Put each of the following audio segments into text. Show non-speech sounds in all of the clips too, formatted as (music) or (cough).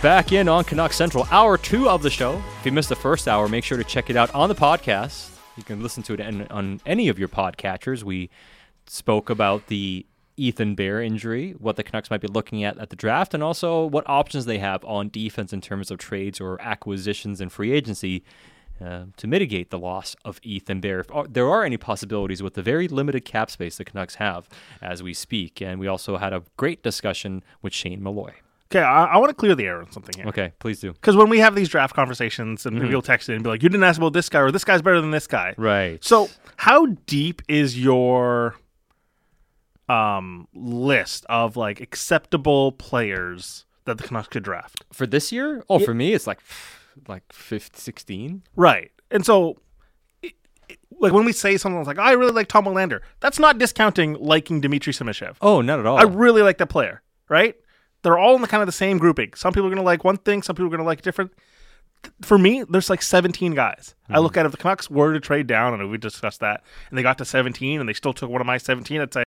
Back in on Canuck Central, hour two of the show. If you missed the first hour, make sure to check it out on the podcast. You can listen to it on, any of your podcatchers. We spoke about the Ethan Bear injury, what the Canucks might be looking at at the draft, and also what options they have on defense in terms of trades or acquisitions and free agency uh, to mitigate the loss of Ethan Bear. If there are any possibilities with the very limited cap space the Canucks have as we speak. And we also had a great discussion with Shane Malloy. Okay, I, I want to clear the air on something here. Okay, please do. Because when we have these draft conversations and people text in and be like, you didn't ask about this guy or this guy's better than this guy. Right. So, how deep is your um list of like acceptable players that the Canucks could draft? For this year? Oh, for me, it's like like 15, 16. Right. And so, it- it- like when we say something like, I really like Tom Willander, that's not discounting liking Dmitri Simashev. Oh, not at all. I really like that player, right? They're all in the kind of the same grouping. Some people are going to like one thing, some people are going to like different. For me, there's like 17 guys. I mm-hmm. look at if the Canucks were to trade down, and we discussed that, and they got to 17, and they still took one of my 17, I'd say,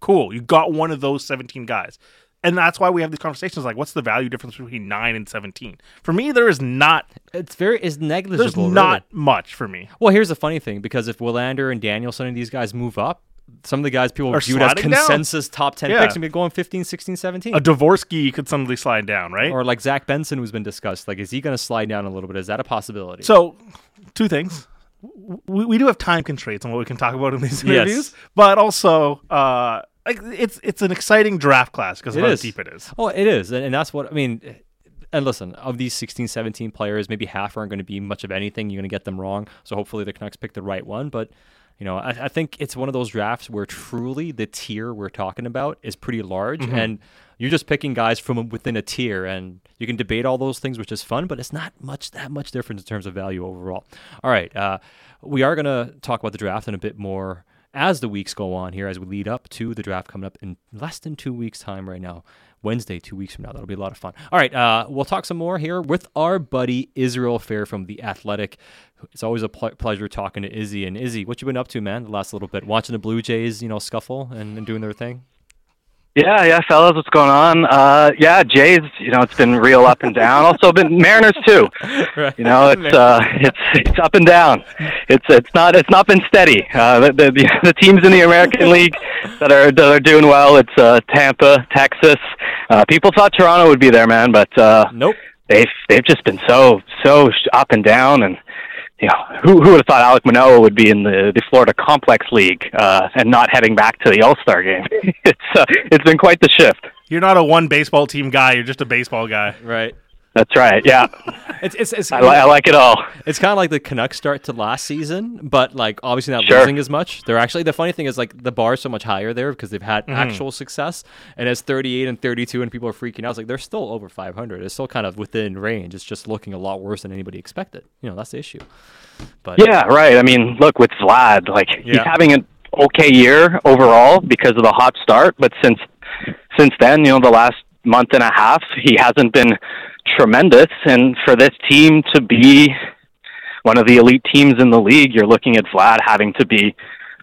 cool, you got one of those 17 guys. And that's why we have these conversations like, what's the value difference between 9 and 17? For me, there is not, it's very it's there's negligible. really. not much for me. Well, here's the funny thing because if Willander and Danielson and these guys move up, some of the guys people Are viewed as sliding down. consensus top 10 Yeah. picks and be going 15, 16, 17. A Dvorsky could suddenly slide down, right? or like Zach Benson, who's been discussed. Like, is he going to slide down a little bit? Is that a possibility? So, two things. We, we do have time constraints on what we can talk about in these Yes. interviews, but also, uh, like it's it's an exciting draft class because of how is. deep it is. Oh, it is. And, and that's what I mean. And listen, of these 16, 17 players, maybe half aren't going to be much of anything. You're going to get them wrong. So hopefully the Canucks pick the right one. But, you know, I, I think it's one of those drafts where truly the tier we're talking about is pretty large. And you're just picking guys from within a tier. And you can debate all those things, which is fun, but it's not much that much difference in terms of value overall. All right. Uh, we are going to talk about the draft in a bit more as the weeks go on here, as we lead up to the draft coming up in less than two weeks' time right now. Wednesday, two weeks from now. That'll be a lot of fun. All right, uh, we'll talk some more here with our buddy Israel Fehr from The Athletic. It's always a ple- pleasure talking to Izzy. And Izzy, what you been up to, man, the last little bit? Watching the Blue Jays, you know, scuffle and, and doing their thing? Yeah, yeah, fellas, what's going on? Uh, yeah, Jays, you know, it's been real up and down. Also, been Mariners too. (laughs) right. You know, it's uh, it's it's up and down. It's it's not it's not been steady. Uh, the, the the the teams in the American League that are that are doing well. It's uh, Tampa, Texas. Uh, people thought Toronto would be there, man, but uh, Nope. they've they've just been so so up and down and you know who who would have thought Alek Manoah would be in the the Florida Complex League uh and not heading back to the All-Star game (laughs) it's uh, it's been quite the shift You're not a one baseball team guy. You're just a baseball guy. Right. That's right yeah (laughs) It's it's it's, I, li- I like it all it's kind of like the Canucks start to last season, but like obviously not Sure. losing as much. They're actually the funny thing is like the bar is so much higher there because they've had mm-hmm. actual success, and it's 38 and 32, and people are freaking out. It's like they're still over 500. It's still kind of within range. It's just looking a lot worse than anybody expected. You know that's the issue. But yeah right I mean look with Vlad like he's having an okay year overall because of the hot start but since since then you know the last month and a half he hasn't been tremendous and for this team to be one of the elite teams in the league, you're looking at Vlad having to be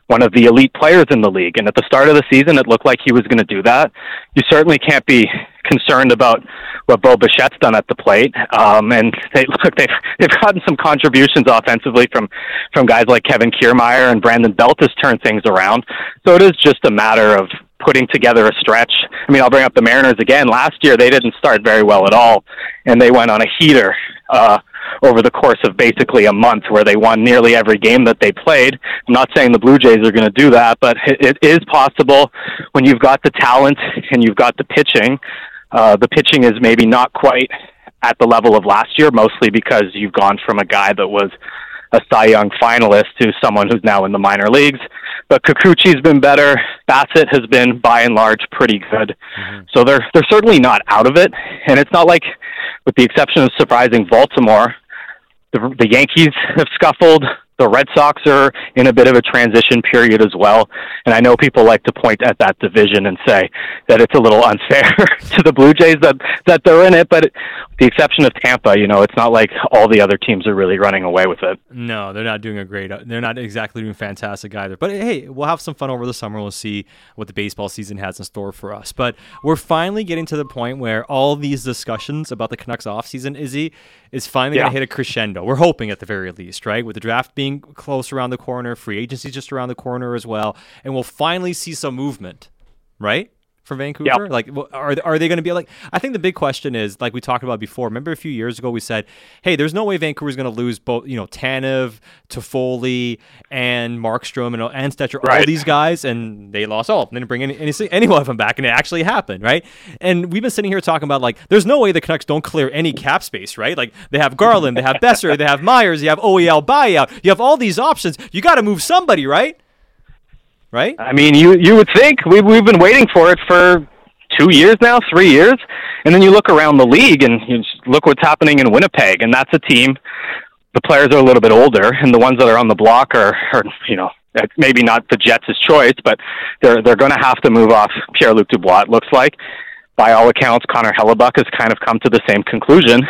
one of the elite players in the league. And at the start of the season, it looked like he was going to do that. You certainly can't be concerned about what Bo Bichette's done at the plate. Um, and they (laughs) look, they've they've gotten some contributions offensively from from guys like Kevin Kiermaier and Brandon Belt has turned things around. So it is just a matter of putting together a stretch. I mean, I'll bring up the Mariners again. Last year, they didn't start very well at all, and they went on a heater. Uh, over the course of basically a month where they won nearly every game that they played. I'm not saying the Blue Jays are going to do that, but it, it is possible when you've got the talent and you've got the pitching. Uh, the pitching is maybe not quite at the level of last year, mostly because you've gone from a guy that was a Cy Young finalist to someone who's now in the minor leagues. But Kikuchi's been better. Bassitt has been, by and large, pretty good. Mm-hmm. So they're they're certainly not out of it, and it's not like, with the exception of surprising Baltimore, the, the Yankees have scuffled. The Red Sox are in a bit of a transition period as well, and I know people like to point at that division and say that it's a little unfair (laughs) to the Blue Jays that that they're in it. But the exception of Tampa, you know, it's not like all the other teams are really running away with it. No, they're not doing a great. They're not exactly doing fantastic either. But hey, we'll have some fun over the summer. We'll see what the baseball season has in store for us. But we're finally getting to the point where all these discussions about the Canucks offseason, Izzy, is finally Yeah. going to hit a crescendo. We're hoping at the very least, right? With the draft being close around the corner, free agency just around the corner as well, and we'll finally see some movement, right? For Vancouver, Yep. like, are are they going to be like? I think the big question is, like we talked about before. Remember a few years ago we said, "Hey, there's no way Vancouver's going to lose both, you know, Tanev, Toffoli, and Markstrom and and Stecher, all Right. these guys, and they lost all. of them. They didn't bring any, any any one of them back, and it actually happened, right? And we've been sitting here talking about like, there's no way the Canucks don't clear any cap space, right? Like they have Garland, they have Boeser, they have Myers, you have OEL buyout, you have all these options. You got to move somebody, right? Right? I mean, you you would think we we've been waiting for it for two years now, three years, and then you look around the league and you look what's happening in Winnipeg, and that's a team. The players are a little bit older, and the ones that are on the block are, are you know, eh, maybe not the Jets' choice, but they're they're going to have to move off Pierre Luc Dubois. It looks like. By all accounts, Connor Hellebuyck has kind of come to the same conclusion,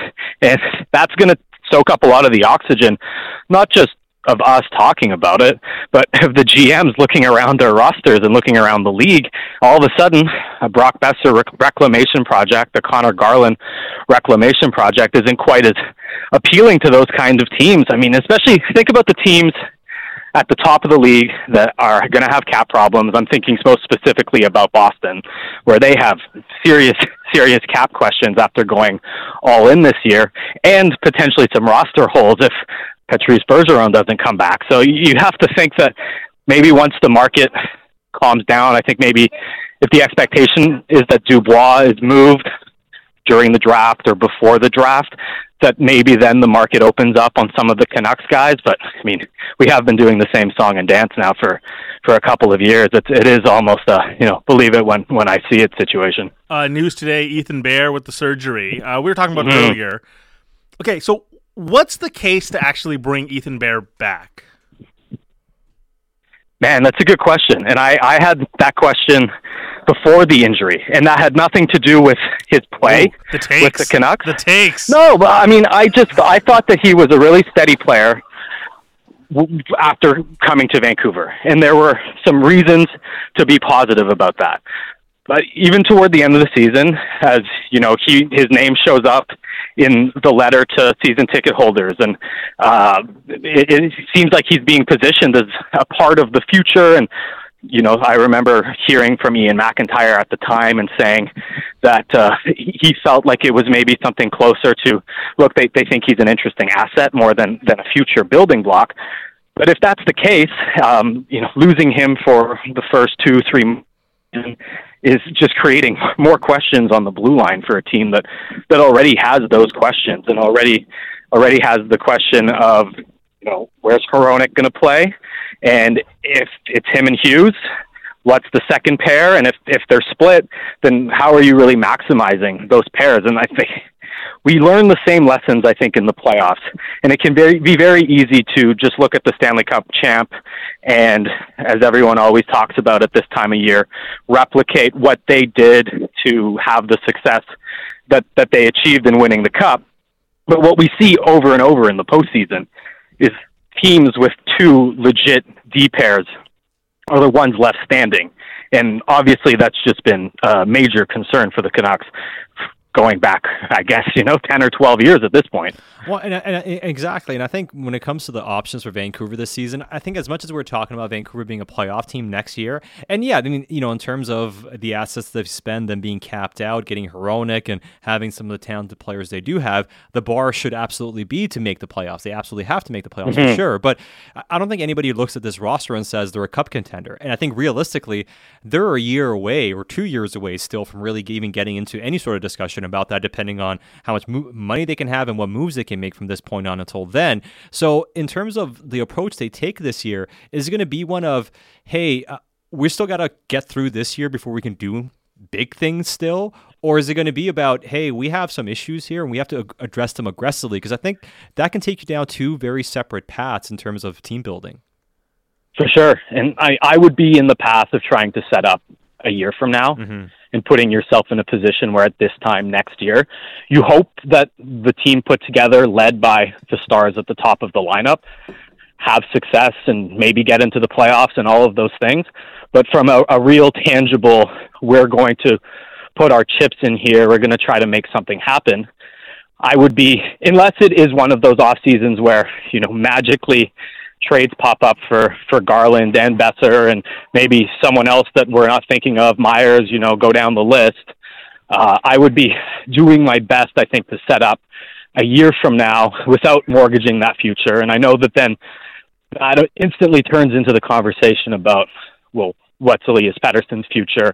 and (laughs) that's going to soak up a lot of the oxygen, not just of us talking about it, but (laughs) of the GMs looking around their rosters and looking around the league, all of a sudden, a Brock Boeser rec- reclamation project, a Connor Garland reclamation project, isn't quite as appealing to those kinds of teams. I mean, especially think about the teams at the top of the league that are going to have cap problems. I'm thinking most specifically about Boston, where they have serious, (laughs) serious cap questions after going all in this year, and potentially some roster holes if Patrice Bergeron doesn't come back. So you have to think that maybe once the market calms down, I think maybe if the expectation is that Dubois is moved during the draft or before the draft, that maybe then the market opens up on some of the Canucks guys. But I mean, we have been doing the same song and dance now for for a couple of years. It's it is almost a you know believe it when when I see it situation. Uh, news today: Ethan Bear with the surgery. Uh, we were talking about Mhm. earlier. Okay, so what's the case to actually bring Ethan Bear back? Man, that's a good question. And I, I had that question before the injury, and that had nothing to do with his play Ooh, the takes. with the Canucks. The takes. No, but I mean, I just I thought that he was a really steady player w- after coming to Vancouver, and there were some reasons to be positive about that. But even toward the end of the season, as you know, he his name shows up in the letter to season ticket holders, and uh, it, it seems like he's being positioned as a part of the future. And you know, I remember hearing from Iain MacIntyre at the time and saying that uh, he felt like it was maybe something closer to look. They they think he's an interesting asset more than than a future building block. But if that's the case, um, you know, losing him for the first two three months is just creating (laughs) more questions on the blue line for a team that that already has those questions and already already has the question of you know where's Hronek going to play, and if it's him and Hughes, what's the second pair, and if if they're split, then how are you really maximizing those pairs? And I think we learn the same lessons I think in the playoffs, and it can very, be very easy to just look at the Stanley Cup champ and, as everyone always talks about at this time of year, replicate what they did to have the success that that they achieved in winning the cup. But what we see over and over in the postseason is teams with two legit D pairs are the ones left standing. And obviously, that's just been a major concern for the Canucks going back, I guess, you know, (laughs) 10 or 12 years at this point. Well, and, and, exactly, and I think when it comes to the options for Vancouver this season, I think as much as we're talking about Vancouver being a playoff team next year, and yeah, I mean, you know, in terms of the assets they've spent, them being capped out, getting Hronek, and having some of the talented players they do have, the bar should absolutely be to make the playoffs. They absolutely have to make the playoffs for mm-hmm. sure. But I- I don't think anybody looks at this roster and says they're a cup contender. And I think realistically, they're a year away or two years away still from really even getting into any sort of discussion about that, depending on how much mo- money they can have and what moves they can make from this point on until then. So, in terms of the approach they take this year, is it going to be one of, hey, uh, we still got to get through this year before we can do big things still Or is it going to be about, hey, we have some issues here and we have to address them aggressively? Because I think that can take you down two very separate paths in terms of team building. For sure. And I, I would be in the path of trying to set up a year from now mm-hmm. And putting yourself in a position where at this time next year, you hope that the team put together, led by the stars at the top of the lineup, have success and maybe get into the playoffs and all of those things. But from a, a real tangible, we're going to put our chips in here, we're going to try to make something happen. I would be, unless it is one of those off seasons where, you know, magically trades pop up for for Garland and Boeser and maybe someone else that we're not thinking of, Myers, you know, go down the list. Uh, I would be doing my best, I think, to set up a year from now without mortgaging that future. And I know that then that instantly turns into the conversation about, well, what's Elias Pettersson's future?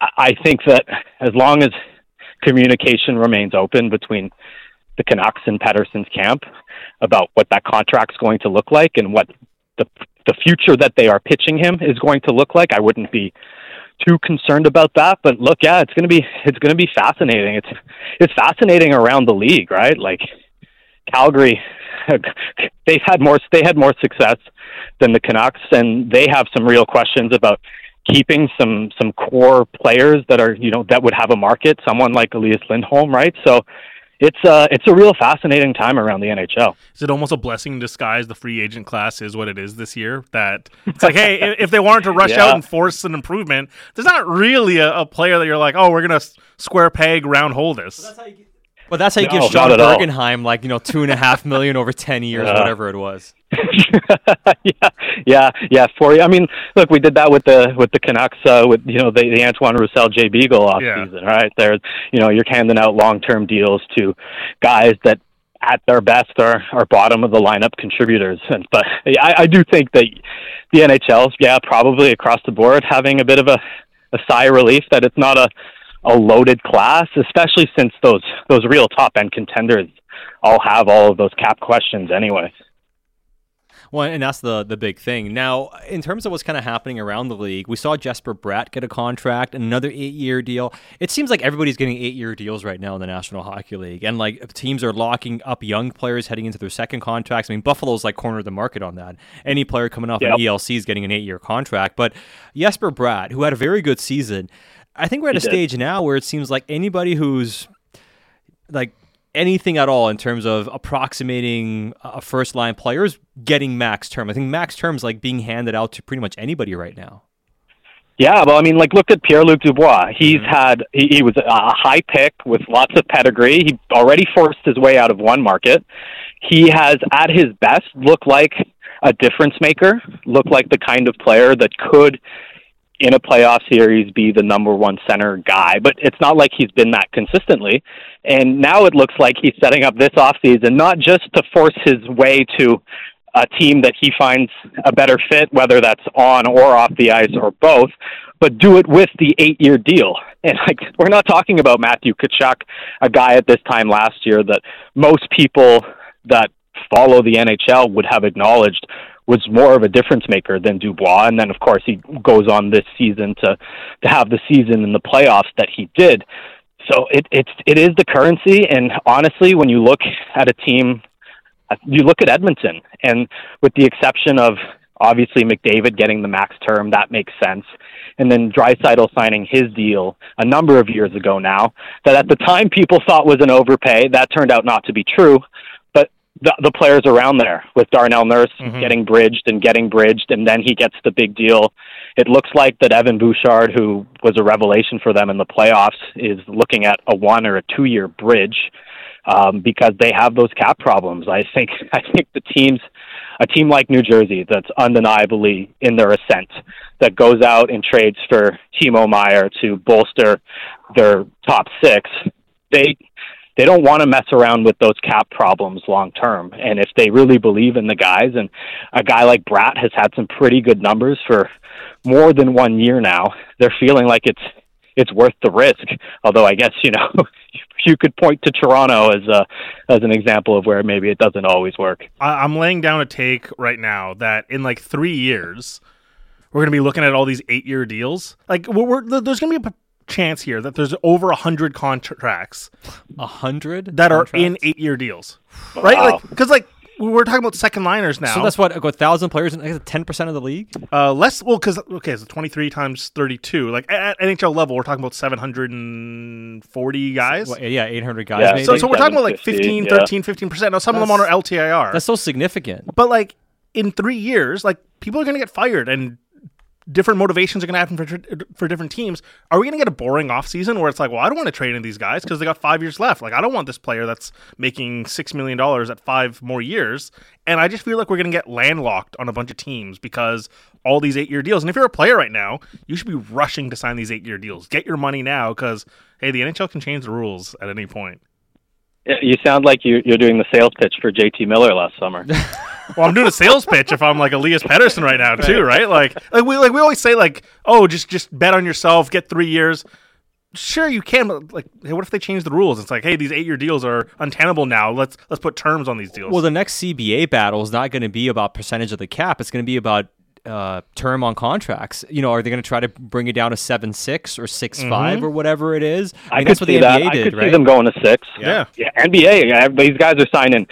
I think that as long as communication remains open between the Canucks and Pettersson's camp about what that contract's going to look like and what the the future that they are pitching him is going to look like. I wouldn't be too concerned about that. But look, yeah, it's gonna be it's gonna be fascinating. It's it's fascinating around the league, right? Like Calgary, (laughs) they've had more they had more success than the Canucks, and they have some real questions about keeping some some core players that are you know that would have a market. Someone like Elias Lindholm, right? So it's a uh, it's a real fascinating time around the NHL. Is it almost a blessing in disguise? The free agent class is what it is this year. That it's like, hey, (laughs) if they wanted to rush yeah. out and force an improvement, there's not really a, a, player that you're like, oh, we're gonna square peg round hole this. But that's how you, give Sean Bergenheim like you know two and a half million over ten years, yeah. whatever it was. (laughs) yeah, yeah, yeah. For you, I mean, look, we did that with the with the Canucks, uh, with you know the, the Antoine Roussel, Jay Beagle off yeah. season, right? There's, you know, you're handing out long term deals to guys that at their best are are bottom of the lineup contributors. (laughs) And but I, I do think that the NHL's, yeah, probably across the board having a bit of a a sigh of relief that it's not a a loaded class, especially since those those real top end contenders all have all of those cap questions anyway. Well, and that's the the big thing. Now, in terms of what's kind of happening around the league, we saw Jesper Bratt get a contract, another eight year deal. It seems like everybody's getting eight year deals right now in the National Hockey League, and like teams are locking up young players heading into their second contracts. I mean, Buffalo's like cornered the market on that. Any player coming off yep. an ELC is getting an eight year contract, but Jesper Bratt, who had a very good season. I think we're at he a did. stage now where it seems like anybody who's like anything at all in terms of approximating a first line player is getting max term. I think max terms like being handed out to pretty much anybody right now. Yeah, well, I mean, like look at Pierre Luc Dubois. He's mm-hmm. had he, he was a high pick with lots of pedigree. He already forced his way out of one market. He has, at his best, looked like a difference maker. Looked like the kind of player that could in a playoff series be the number one center guy, but it's not like he's been that consistently. And now it looks like he's setting up this offseason not just to force his way to a team that he finds a better fit, whether that's on or off the ice or both, but do it with the eight year deal. And like we're not talking about Matthew Tkachuk, a guy at this time last year that most people that follow the NHL would have acknowledged was more of a difference maker than Dubois. And then, of course, he goes on this season to to have the season in the playoffs that he did. So it it's it is the currency. And honestly, when you look at a team, you look at Edmonton, and with the exception of obviously McDavid getting the max term, that makes sense. And then Draisaitl signing his deal a number of years ago now, that at the time people thought was an overpay. That turned out not to be true the, the players around there with Darnell Nurse mm-hmm. getting bridged and getting bridged, and then he gets the big deal. It looks like that Evan Bouchard, who was a revelation for them in the playoffs, is looking at a one or a two year bridge um, because they have those cap problems. I think (laughs) I think the teams, a team like New Jersey, that's undeniably in their ascent, that goes out and trades for Timo Meier to bolster their top six. They they don't want to mess around with those cap problems long term. And if they really believe in the guys, and a guy like Bratt has had some pretty good numbers for more than one year now, they're feeling like it's it's worth the risk. Although I guess you know (laughs) you could point to Toronto as a as an example of where maybe it doesn't always work. I'm laying down a take right now that in like three years we're going to be looking at all these eight year deals. Like we're, we're, there's going to be a chance here that there's over a hundred contracts A hundred that are in eight-year deals, right? Wow. Like, because like we're talking about second liners now. So that's what a thousand players in ten percent of the league. uh, less. Well, because okay, so twenty-three times thirty-two. Like at, at NHL level, we're talking about seven hundred and forty guys. What, yeah, eight hundred guys. Yeah, maybe. so, so we're talking about like 750, 15, yeah. 13, 15 percent. Now some of them on our LTIR. That's so significant. But like in three years, like people are going to get fired and different motivations are going to happen for for different teams. Are we going to get a boring offseason where it's like, well, I don't want to trade in these guys because they got five years left. Like I don't want this player that's making six million dollars at five more years. And I just feel like we're going to get landlocked on a bunch of teams because all these eight year deals. And if you're a player right now, you should be rushing to sign these eight year deals. Get your money now because hey, the NHL can change the rules at any point. Yeah, You sound like you, you're doing the sales pitch for JT Miller last summer. (laughs) Well, I'm doing a sales pitch if I'm like Elias Pettersson right now too, right? Like, like we like we always say like, oh, just just bet on yourself, get three years. Sure, you can, but like, hey, what if they change the rules? It's like, hey, these eight year deals are untenable now. Let's let's put terms on these deals. Well, the next CBA battle is not going to be about percentage of the cap. It's going to be about uh, term on contracts. You know, are they going to try to bring it down to seven six or 6 five or whatever it is? I, I mean, could that's what see the that. NBA I did, could right? see them going to six. yeah. Yeah, NBA. yeah, These guys are signing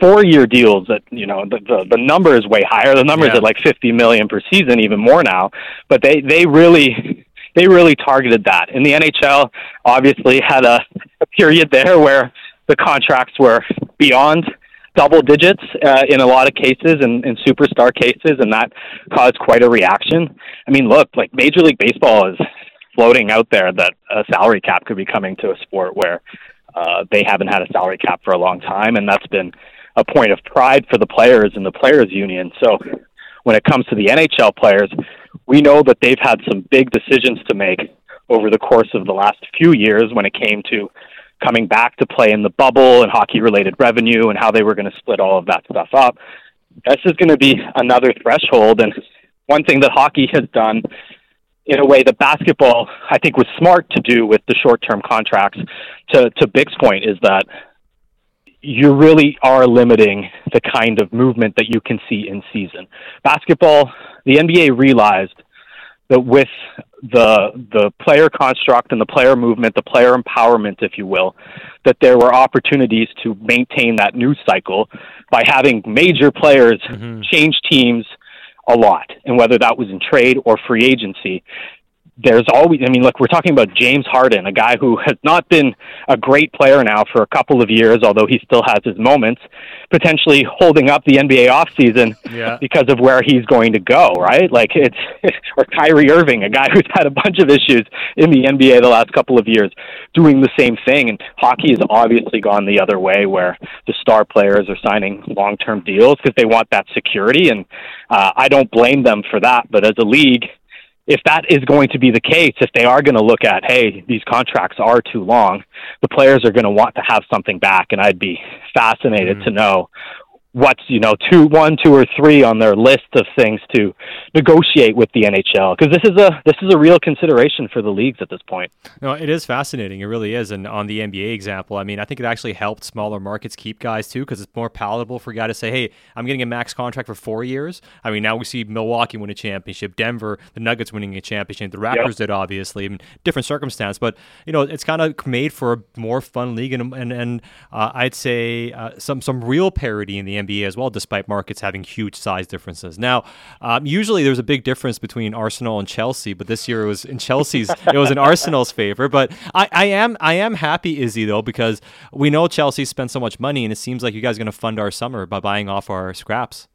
four-year deals. That you know, the, the the number is way higher. The number is Yeah. at like fifty million per season, even more now. But they they really (laughs) they really targeted that. In the NHL, obviously had a, a period there where the contracts were beyond double digits uh, in a lot of cases and in superstar cases, and that caused quite a reaction. I mean, look, like Major League Baseball is floating out there that a salary cap could be coming to a sport where uh, they haven't had a salary cap for a long time, and that's been a point of pride for the players and the players union. So when it comes to the NHL players, we know that they've had some big decisions to make over the course of the last few years when it came to coming back to play in the bubble and hockey related revenue and how they were going to split all of that stuff up. This is going to be another threshold. And one thing that hockey has done in a way that basketball, I think, was smart to do with the short term contracts to, to Bik's point is that you really are limiting the kind of movement that you can see in season. Basketball, the NBA realized that with the the player construct and the player movement, the player empowerment, if you will, that there were opportunities to maintain that news cycle by having major players mm-hmm. change teams a lot, and whether that was in trade or free agency. There's always, I mean, look, we're talking about James Harden, a guy who has not been a great player now for a couple of years, although he still has his moments, potentially holding up the NBA offseason Yeah. because of where he's going to go, right? Like it's (laughs) or Kyrie Irving, a guy who's had a bunch of issues in the NBA the last couple of years, doing the same thing. And hockey has obviously gone the other way, where the star players are signing long-term deals because they want that security. And uh, I don't blame them for that. But as a league, if that is going to be the case, if they are going to look at, hey, these contracts are too long, the players are going to want to have something back, and I'd be fascinated mm. to know what's you know two, one, two, or three on their list of things to negotiate with the NHL because this is a this is a real consideration for the leagues at this point. No, it is fascinating. It really is. And on the NBA example, I mean, I think it actually helped smaller markets keep guys too because it's more palatable for a guy to say, hey, I'm getting a max contract for four years. I mean, now we see Milwaukee win a championship, Denver, the Nuggets winning a championship, the Raptors did, obviously, I mean, different circumstance. But, you know, it's kind of made for a more fun league and, and, and uh, I'd say uh, some, some real parity in the NBA as well, despite markets having huge size differences. Now, um, usually there's a big difference between Arsenal and Chelsea, but this year it was in Chelsea's, it was in (laughs) Arsenal's favor. But I, I am I am happy, Izzy, though, because we know Chelsea spent so much money, and it seems like you guys are going to fund our summer by buying off our scraps.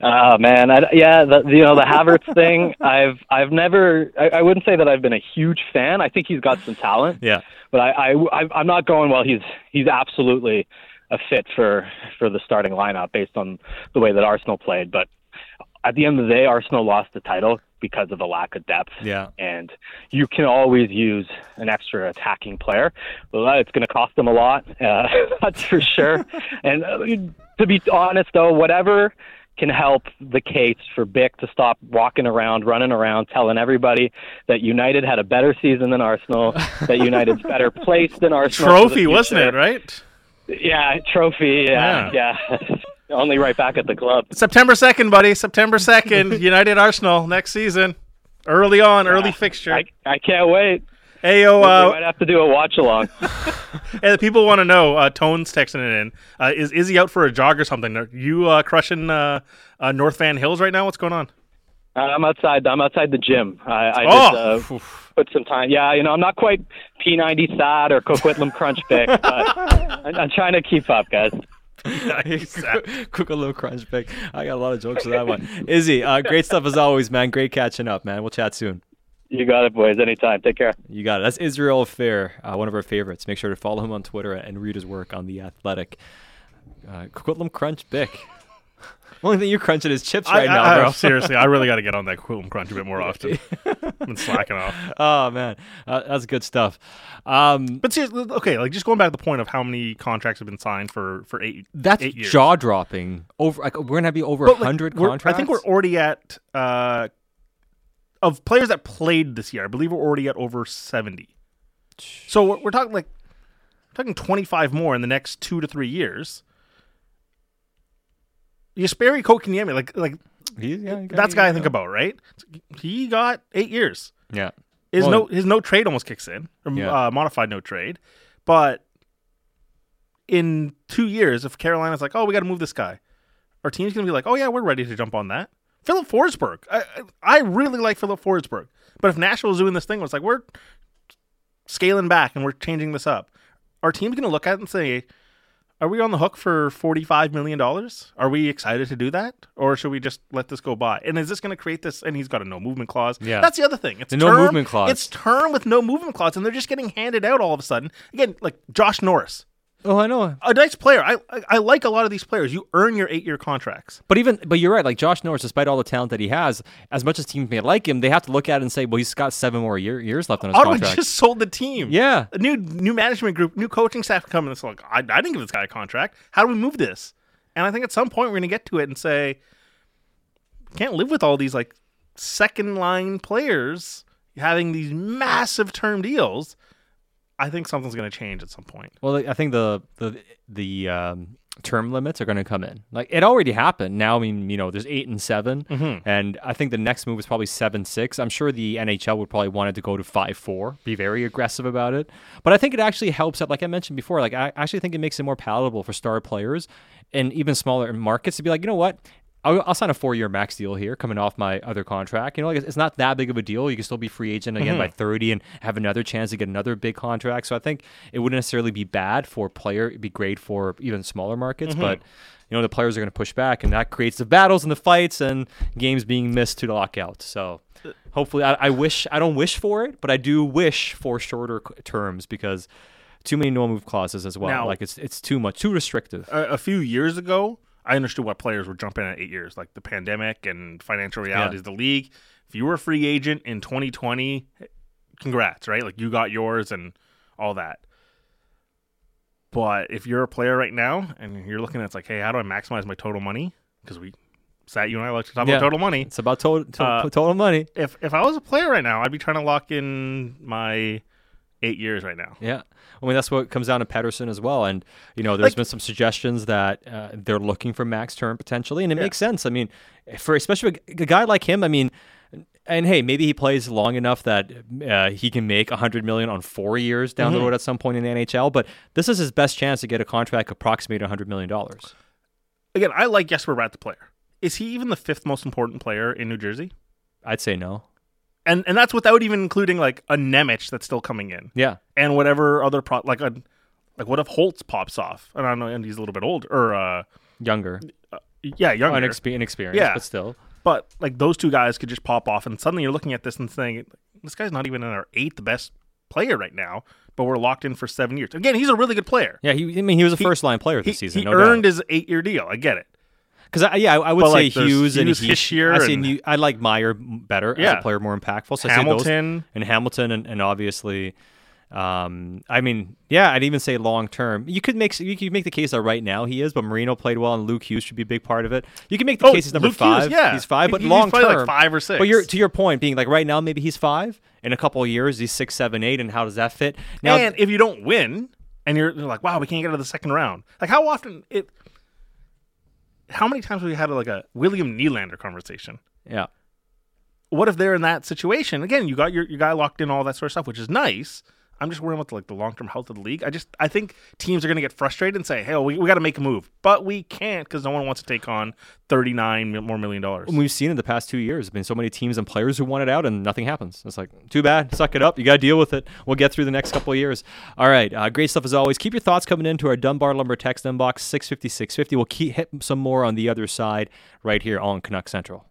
Oh man, I, yeah, the, you know the Havertz thing. (laughs) I've I've never. I, I wouldn't say that I've been a huge fan. I think he's got some talent. Yeah. but I, I I'm not going. Well, he's he's absolutely a fit for for the starting lineup based on the way that Arsenal played. But at the end of the day, Arsenal lost the title because of a lack of depth. Yeah. and you can always use an extra attacking player. Well, it's going to cost them a lot, (laughs) uh, that's for sure. (laughs) and uh, to be honest, though, whatever can help the case for Bik to stop walking around, running around, telling everybody that United had a better season than Arsenal, that United's (laughs) better placed than Arsenal. Trophy, wasn't it? Right. Yeah, trophy. Yeah, yeah. (laughs) Only right back at the club. September second, buddy. September second. (laughs) United Arsenal next season. Early on, early fixture. I, I can't wait. Hey, yo, we uh, might have to do a watch along. and (laughs) the people want to know. Uh, Tone's texting it in. Uh, is Izzy out for a jog or something? Are you uh, crushing uh, uh, North Van Hills right now? What's going on? Uh, I'm outside. I'm outside the gym. I, I Oh. just uh, put some time. Yeah, you know, I'm not quite P90 sad or Coquitlam Crunch pick, (laughs) but I'm, I'm trying to keep up, guys. Cook a little crunch pick. I got a lot of jokes for that one. Izzy, uh, great stuff as always, man. Great catching up, man. We'll chat soon. You got it, boys. Anytime. Take care. You got it. That's Israel Fehr, uh, one of our favorites. Make sure to follow him on Twitter and read his work on the Athletic. Uh, Coquitlam Crunch Bik. (laughs) Only thing you're crunching is chips right I, now, I- bro. seriously, I really (laughs) got to get on that Quilton Crunch a bit more often. (laughs) I've been slacking off. oh man, uh, that's good stuff. Um, But seriously, okay, like just going back to the point of how many contracts have been signed for for eight. that's eight jaw dropping. Over, like, we're gonna be over like, hundred we're- contracts. I think we're already at uh, of players that played this year. I believe we're already at over seventy. So we're, we're talking like we're talking twenty five more in the next two to three years. Jesperi Kotkaniemi, like like He- yeah, he that's the guy I think about, right? He got eight years. Yeah, His Well, no his no trade almost kicks in, or Yeah. uh, modified no trade. But in two years, if Carolina's like, oh, we got to move this guy, our team's gonna be like, oh yeah, we're ready to jump on that. Filip Forsberg, I I I really like Filip Forsberg, but if Nashville's doing this thing, where it's like we're scaling back and we're changing this up, our team's gonna look at it and say. Are we on the hook for forty-five million dollars? Are we excited to do that, or should we just let this go by? And is this going to create this? And he's got a no movement clause. Yeah. that's the other thing. It's The no movement clause. It's term with no movement clause, and they're just getting handed out all of a sudden. Again, like Josh Norris, Oh, I know. a nice player. I I, I like a lot of these players. You earn your eight-year contracts. But even, but you're right. Like Josh Norris, despite all the talent that he has, as much as teams may like him, they have to look at it and say, well, he's got seven more year, years left on his Ottawa contract. just sold the team. yeah, a new new management group, new coaching staff coming. in. It's like I, I didn't give this guy a contract. How do we move this? And I think at some point we're going to get to it and say, can't live with all these like second line players having these massive term deals. I think something's going to change at some point. Well, I think the the the um, term limits are going to come in. Like it already happened. Now, I mean, you know, there's eight and 7 Mm-hmm. and I think the next move is probably seven six. I'm sure the NHL would probably want it to go to five four, be very aggressive about it. But I think it actually helps out. Like I mentioned before, like I actually think it makes it more palatable for star players and even smaller markets to be like, you know what. I'll, I'll sign a four-year max deal here, coming off my other contract. You know, like it's, not that big of a deal. You can still be free agent again by mm-hmm. 30 and have another chance to get another big contract. So I think it wouldn't necessarily be bad for player. It'd be great for even smaller markets, mm-hmm. but you know the players are going to push back, and that creates the battles and the fights and games being missed to the lockout. So hopefully, I, I wish I don't wish for it, but I do wish for shorter terms because too many no move clauses as well. Now- like it's it's too much, too restrictive. A, a few years ago, I understood what players were jumping at eight years, like the pandemic and financial realities of the league. If you were a free agent in 2020, congrats, right? Like you got yours and all that. But if you're a player right now and you're looking at it's like, hey, how do I maximize my total money? Because we, Sat, you and I like to talk Yeah. about total money. It's about total to- Uh, total money. If if I was a player right now, I'd be trying to lock in my eight years right now. Yeah. I mean, that's what comes down to Pettersson as well. And, you know, there's Like- been some suggestions that uh, they're looking for max term potentially. And it makes sense. I mean, for especially a, guy like him, I mean, and hey, maybe he plays long enough that uh, he can make 100 million on four years down Mm-hmm. the road at some point in the NHL. But this is his best chance to get a contract approximating 100 million dollars. Again, I like Jesper Bratt, the player. Is he even the fifth most important player in New Jersey? I'd say no. And and that's without even including like a Nemec that's still coming in. Yeah. and whatever other pro like a like what if Holtz pops off? And I don't know, and he's a little bit older or uh Younger. yeah, younger. Unexpe- inexperienced, Yeah. but still. but like those two guys could just pop off and suddenly you're looking at this and saying this guy's not even in our eighth best player right now, but we're locked in for 7 years. Again, he's a really good player. Yeah, he, I mean, he was a He- first line player He, this season. he no earned doubt. his 8-year deal. I get it. Because I, yeah, I, would But, say like, there's Hughes and Hughes, I say and- New, I like Meier better as a player, more impactful. So Hamilton. and Hamilton, and, and obviously, um, I mean, yeah, I'd even say long term. You could make you could make the case that right now he is, but Marino played well, and Luke Hughes should be a big part of it. You can make the Oh, case he's number Luke Hughes, five. yeah. he's five, but he's long term, like, five or six. But you're to your point, being like right now, maybe he's five. In a couple of years, he's six, seven, eight, and how does that fit? Now, and if you don't win and you're, you're like, wow, we can't get out of the second round. Like how often it how many times have we had like a William Nylander conversation? yeah, what if they're in that situation? Again, you got your, your guy locked in, all that sort of stuff, which is nice. I'm just worrying about the, like the long term health of the league. I just I think teams are going to get frustrated and say, "Hey, we, we got to make a move," but we can't because no one wants to take on 39 more million dollars. We've seen in the past two years, been so many teams and players who want it out, and nothing happens. It's like, too bad. Suck it up. You got to deal with it. We'll get through the next couple of years. All right, uh, great stuff as always. Keep your thoughts coming into our Dunbar Lumber text inbox six fifty six fifty. We'll keep hit some more on the other side right here on Canuck Central.